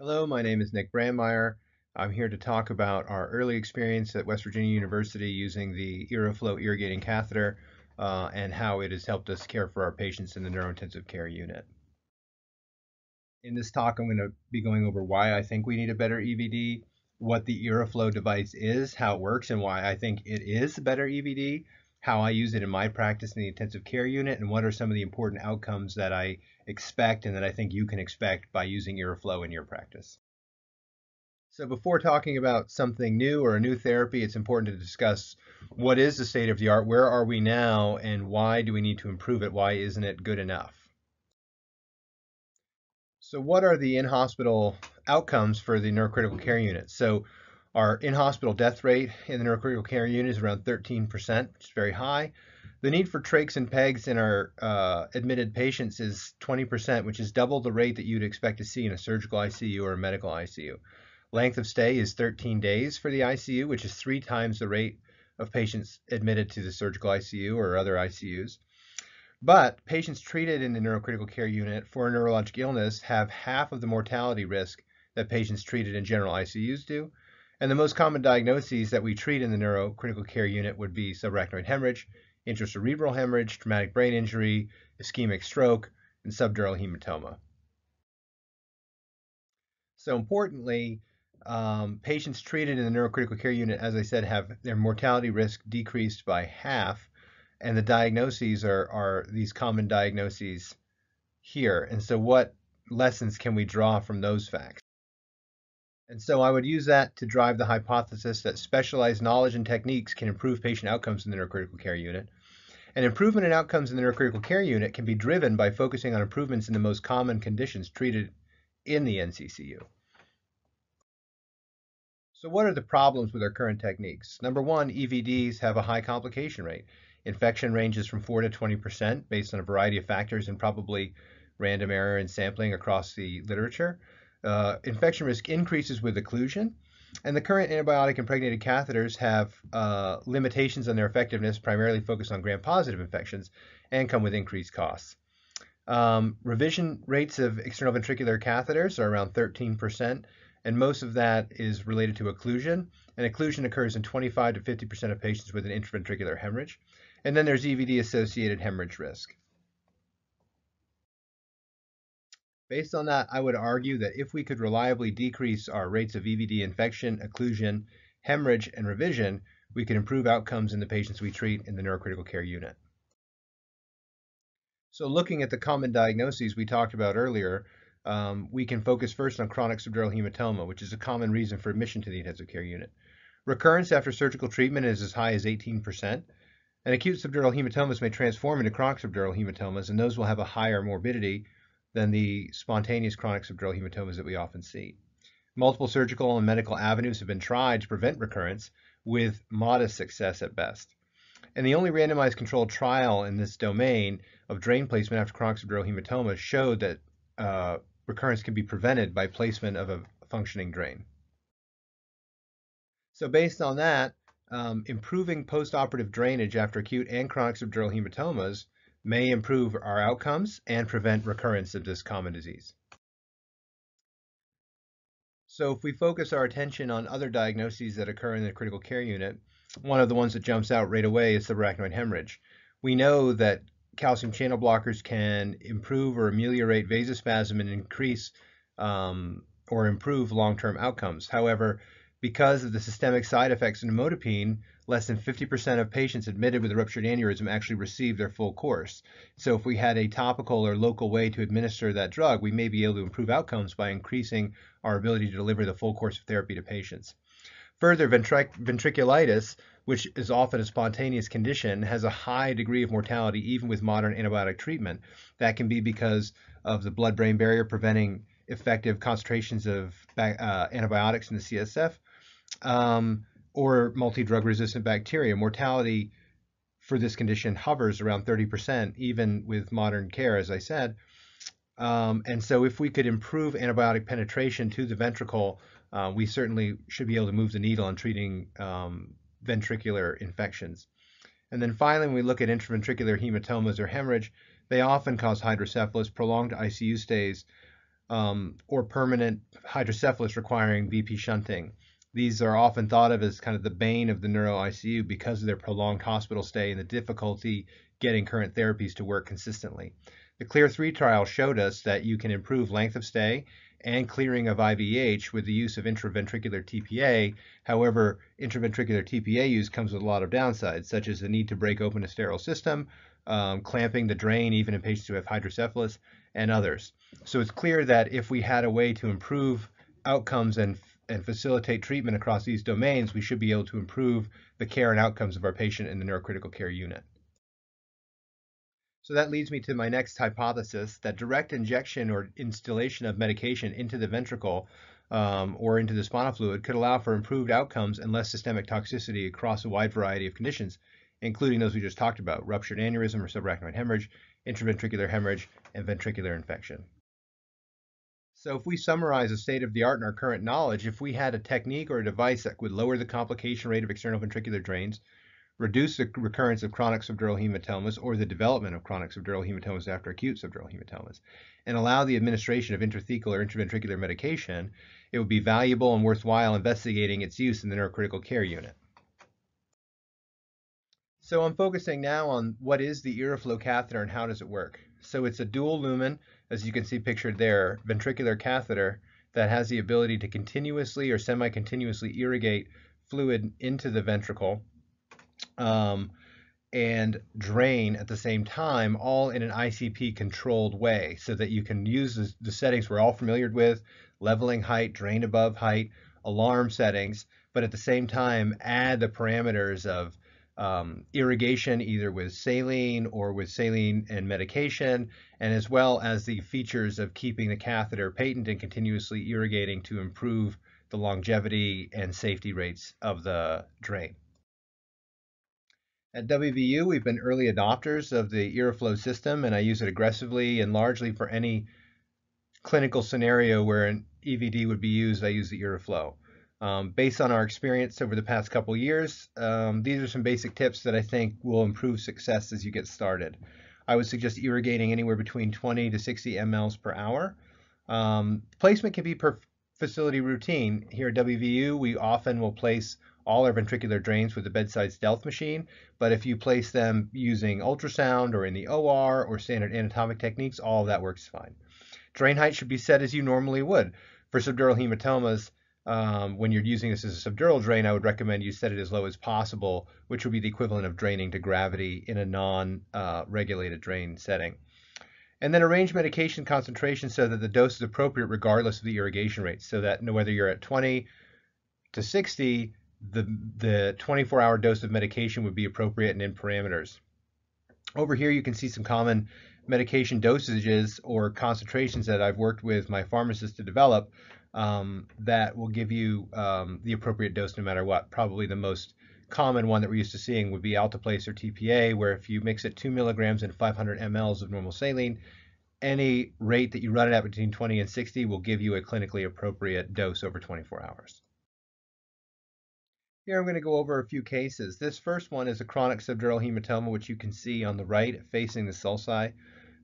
Hello, my name is Nick Brandmeir. I'm here to talk about our early experience at West Virginia University using the IRRAflow irrigating catheter uh, and how it has helped us care for our patients in the neurointensive care unit. In this talk, I'm going to be going over why I think we need a better EVD, what the IRRAflow device is, how it works, and why I think it is a better EVD, how I use it in my practice in the intensive care unit, and what are some of the important outcomes that I expect and that I think you can expect by using IRRAflow in your practice. So before talking about something new or a new therapy, it's important to discuss what is the state of the art, where are we now, and why do we need to improve it? Why isn't it good enough? So what are the in-hospital outcomes for the neurocritical care unit? So our in-hospital death rate in the neurocritical care unit is around 13%, which is very high. The need for trachs and pegs in our uh, admitted patients is 20%, which is double the rate that you'd expect to see in a surgical ICU or a medical ICU. Length of stay is 13 days for the ICU, which is three times the rate of patients admitted to the surgical ICU or other ICUs. But patients treated in the neurocritical care unit for a neurologic illness have half of the mortality risk that patients treated in general ICUs do. And the most common diagnoses that we treat in the neurocritical care unit would be subarachnoid hemorrhage, intracerebral hemorrhage, traumatic brain injury, ischemic stroke, and subdural hematoma. So importantly, um, patients treated in the neurocritical care unit, as I said, have their mortality risk decreased by half, and the diagnoses are, are these common diagnoses here. And so what lessons can we draw from those facts? And so I would use that to drive the hypothesis that specialized knowledge and techniques can improve patient outcomes in the neurocritical care unit, an improvement in outcomes in the neurocritical care unit can be driven by focusing on improvements in the most common conditions treated in the NCCU. So what are the problems with our current techniques? Number one, EVDs have a high complication rate. Infection ranges from 4 to 20% based on a variety of factors and probably random error in sampling across the literature. Uh, infection risk increases with occlusion, and the current antibiotic impregnated catheters have uh, limitations on their effectiveness, primarily focused on gram-positive infections, and come with increased costs. Um, revision rates of external ventricular catheters are around 13%, and most of that is related to occlusion. And occlusion occurs in 25 to 50% of patients with an intraventricular hemorrhage. And then there's EVD associated hemorrhage risk. Based on that, I would argue that if we could reliably decrease our rates of EVD infection, occlusion, hemorrhage, and revision, we could improve outcomes in the patients we treat in the neurocritical care unit. So looking at the common diagnoses we talked about earlier, um, we can focus first on chronic subdural hematoma, which is a common reason for admission to the intensive care unit. Recurrence after surgical treatment is as high as 18%, and acute subdural hematomas may transform into chronic subdural hematomas, and those will have a higher morbidity than the spontaneous chronic subdural hematomas that we often see. Multiple surgical and medical avenues have been tried to prevent recurrence with modest success at best. And the only randomized controlled trial in this domain of drain placement after chronic subdural hematoma showed that uh, recurrence can be prevented by placement of a functioning drain. So based on that, um, improving postoperative drainage after acute and chronic subdural hematomas may improve our outcomes and prevent recurrence of this common disease. So if we focus our attention on other diagnoses that occur in the critical care unit, one of the ones that jumps out right away is subarachnoid hemorrhage. We know that calcium channel blockers can improve or ameliorate vasospasm and increase um, or improve long-term outcomes. However, because of the systemic side effects of nimodipine, less than 50% of patients admitted with a ruptured aneurysm actually receive their full course. So if we had a topical or local way to administer that drug, we may be able to improve outcomes by increasing our ability to deliver the full course of therapy to patients. Further, ventric ventriculitis, which is often a spontaneous condition, has a high degree of mortality even with modern antibiotic treatment. That can be because of the blood-brain barrier preventing effective concentrations of uh, antibiotics in the CSF, um, or multi-drug resistant bacteria. Mortality for this condition hovers around 30%, even with modern care, as I said. Um, and so if we could improve antibiotic penetration to the ventricle, uh, we certainly should be able to move the needle on treating um, ventricular infections. And then finally, when we look at intraventricular hematomas or hemorrhage, they often cause hydrocephalus, prolonged ICU stays, um, or permanent hydrocephalus requiring VP shunting. These are often thought of as kind of the bane of the neuro ICU because of their prolonged hospital stay and the difficulty getting current therapies to work consistently. The CLEAR 3 trial showed us that you can improve length of stay and clearing of IVH with the use of intraventricular TPA. However, intraventricular TPA use comes with a lot of downsides, such as the need to break open a sterile system, um, clamping the drain even in patients who have hydrocephalus, and others. So it's clear that if we had a way to improve outcomes and and facilitate treatment across these domains, we should be able to improve the care and outcomes of our patient in the neurocritical care unit. So that leads me to my next hypothesis that direct injection or instillation of medication into the ventricle um, or into the spinal fluid could allow for improved outcomes and less systemic toxicity across a wide variety of conditions, including those we just talked about ruptured aneurysm or subarachnoid hemorrhage, intraventricular hemorrhage, and ventricular infection. So if we summarize the state of the art in our current knowledge, if we had a technique or a device that would lower the complication rate of external ventricular drains, reduce the recurrence of chronic subdural hematomas or the development of chronic subdural hematomas after acute subdural hematomas, and allow the administration of intrathecal or intraventricular medication, it would be valuable and worthwhile investigating its use in the neurocritical care unit. So I'm focusing now on what is the IRRAflow catheter and how does it work. So it's a dual lumen as you can see pictured there, ventricular catheter that has the ability to continuously or semi-continuously irrigate fluid into the ventricle um, and drain at the same time, all in an ICP controlled way so that you can use the, the settings we're all familiar with, leveling height, drain above height, alarm settings, but at the same time add the parameters of um, irrigation either with saline or with saline and medication, and as well as the features of keeping the catheter patent and continuously irrigating to improve the longevity and safety rates of the drain. At WVU, we've been early adopters of the IRRAflow system, and I use it aggressively and largely for any clinical scenario where an EVD would be used, I use the IRRAflow. Um, based on our experience over the past couple years, um, these are some basic tips that I think will improve success as you get started. I would suggest irrigating anywhere between 20 to 60 mLs per hour. Um, placement can be per facility routine. Here at WVU, we often will place all our ventricular drains with the bedside stealth machine, but if you place them using ultrasound or in the OR or standard anatomic techniques, all of that works fine. Drain height should be set as you normally would. For subdural hematomas, um, when you're using this as a subdural drain, I would recommend you set it as low as possible, which would be the equivalent of draining to gravity in a non-regulated uh, drain setting. And then arrange medication concentration so that the dose is appropriate regardless of the irrigation rate, so that whether you're at 20 to 60, the, the 24-hour dose of medication would be appropriate and in parameters. Over here, you can see some common medication dosages or concentrations that I've worked with my pharmacist to develop um, that will give you um, the appropriate dose no matter what. Probably the most common one that we're used to seeing would be Alteplase or TPA, where if you mix it 2 milligrams and 500 mLs of normal saline, any rate that you run it at between 20 and 60 will give you a clinically appropriate dose over 24 hours. Here I'm going to go over a few cases. This first one is a chronic subdural hematoma, which you can see on the right facing the sulci.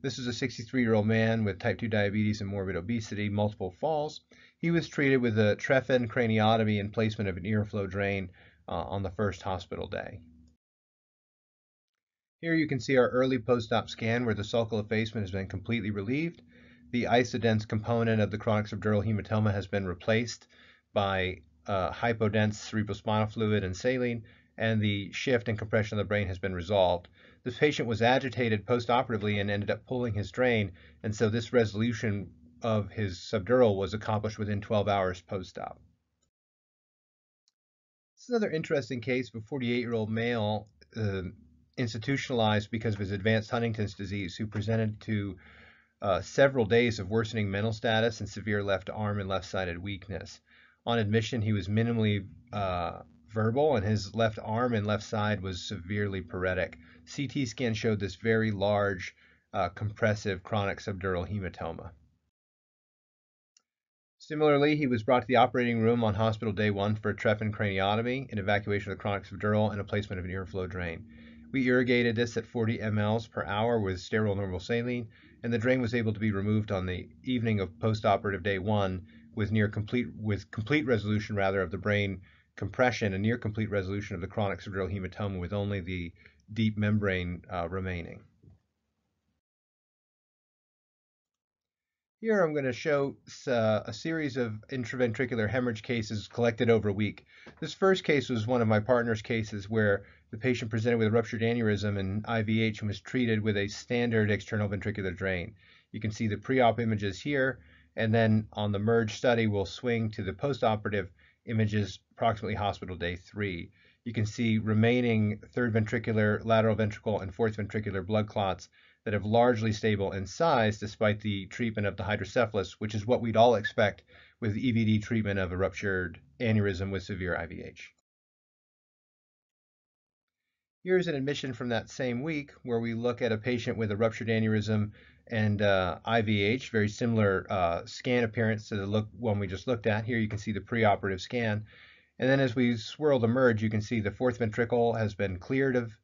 This is a 63 year old man with type 2 diabetes and morbid obesity, multiple falls. He was treated with a trephine craniotomy and placement of an IRRAflow drain uh, on the first hospital day. Here you can see our early post-op scan where the sulcal effacement has been completely relieved. The isodense component of the chronic subdural hematoma has been replaced by uh, hypodense cerebrospinal fluid and saline, and the shift and compression of the brain has been resolved. This patient was agitated postoperatively and ended up pulling his drain, and so this resolution of his subdural was accomplished within 12 hours post-op. This is another interesting case of a 48-year-old male uh, institutionalized because of his advanced Huntington's disease who presented to uh, several days of worsening mental status and severe left arm and left-sided weakness. On admission, he was minimally uh, verbal, and his left arm and left side was severely paretic. CT scan showed this very large uh, compressive chronic subdural hematoma. Similarly, he was brought to the operating room on hospital day one for a trephine craniotomy, an evacuation of the chronic subdural, and a placement of an IRRAflow drain. We irrigated this at 40 mLs per hour with sterile normal saline and the drain was able to be removed on the evening of postoperative day one with near complete with complete resolution rather of the brain compression and near complete resolution of the chronic subdural hematoma with only the deep membrane uh, remaining. Here I'm going to show uh, a series of intraventricular hemorrhage cases collected over a week. This first case was one of my partner's cases where the patient presented with a ruptured aneurysm and IVH and was treated with a standard external ventricular drain. You can see the pre-op images here, and then on the merge study, we'll swing to the postoperative images approximately hospital day three. You can see remaining third ventricular, lateral ventricle, and fourth ventricular blood clots that have largely stable in size despite the treatment of the hydrocephalus, which is what we'd all expect with EVD treatment of a ruptured aneurysm with severe IVH. Here's an admission from that same week where we look at a patient with a ruptured aneurysm and uh, IVH, very similar uh, scan appearance to the look one we just looked at. Here you can see the preoperative scan. And then as we swirl the merge, you can see the fourth ventricle has been cleared of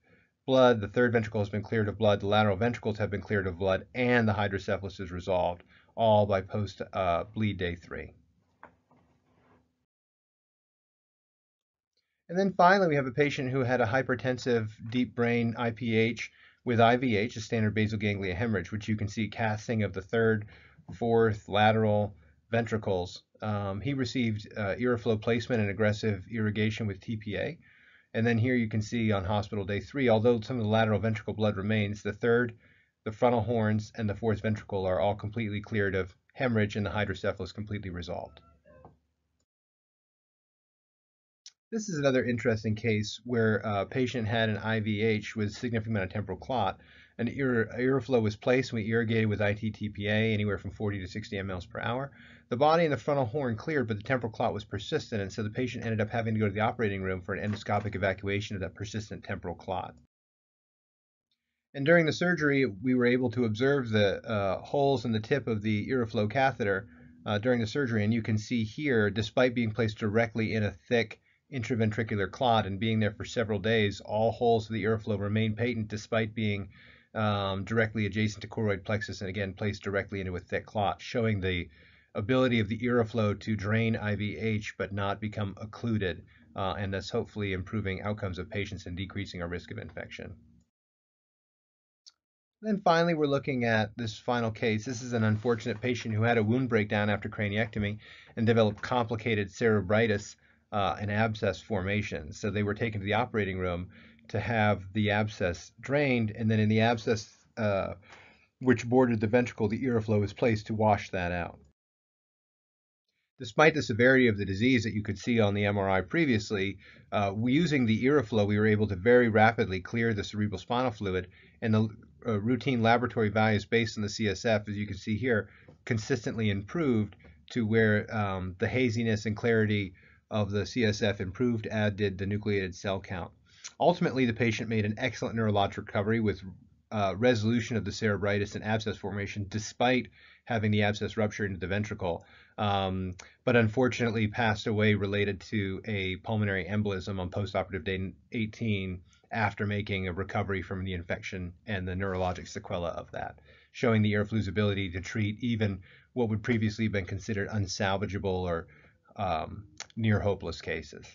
blood, the third ventricle has been cleared of blood, the lateral ventricles have been cleared of blood, and the hydrocephalus is resolved, all by post uh, bleed day three. And then finally, we have a patient who had a hypertensive deep brain IPH with IVH, a standard basal ganglia hemorrhage, which you can see casting of the third, fourth, lateral ventricles. Um, he received uh, IRRAflow placement and aggressive irrigation with TPA. And then here you can see on hospital day three, although some of the lateral ventricle blood remains, the third, the frontal horns, and the fourth ventricle are all completely cleared of hemorrhage and the hydrocephalus completely resolved. This is another interesting case where a patient had an IVH with significant amount of temporal clot. An IRRAflow was placed and we irrigated with ITTPA anywhere from 40 to 60 mLs per hour. The body and the frontal horn cleared, but the temporal clot was persistent, and so the patient ended up having to go to the operating room for an endoscopic evacuation of that persistent temporal clot. And during the surgery, we were able to observe the uh, holes in the tip of the IRRAflow catheter uh, during the surgery, and you can see here, despite being placed directly in a thick intraventricular clot and being there for several days, all holes of the IRRAflow remain patent despite being um, directly adjacent to choroid plexus and again placed directly into a thick clot, showing the ability of the IRRAflow to drain IVH but not become occluded, uh, and thus hopefully improving outcomes of patients and decreasing our risk of infection. Then finally, we're looking at this final case. This is an unfortunate patient who had a wound breakdown after craniectomy and developed complicated cerebritis uh, and abscess formation. So they were taken to the operating room to have the abscess drained, and then in the abscess uh, which bordered the ventricle, the IRRAflow was placed to wash that out. Despite the severity of the disease that you could see on the MRI previously, uh, using the IRRAflow, we were able to very rapidly clear the cerebral spinal fluid, and the uh, routine laboratory values based on the CSF, as you can see here, consistently improved to where um, the haziness and clarity of the CSF improved, as did the nucleated cell count. Ultimately, the patient made an excellent neurologic recovery with uh, resolution of the cerebritis and abscess formation despite having the abscess rupture into the ventricle, um, but unfortunately passed away related to a pulmonary embolism on postoperative day 18 after making a recovery from the infection and the neurologic sequela of that, showing the ability to treat even what would previously been considered unsalvageable or um, near hopeless cases.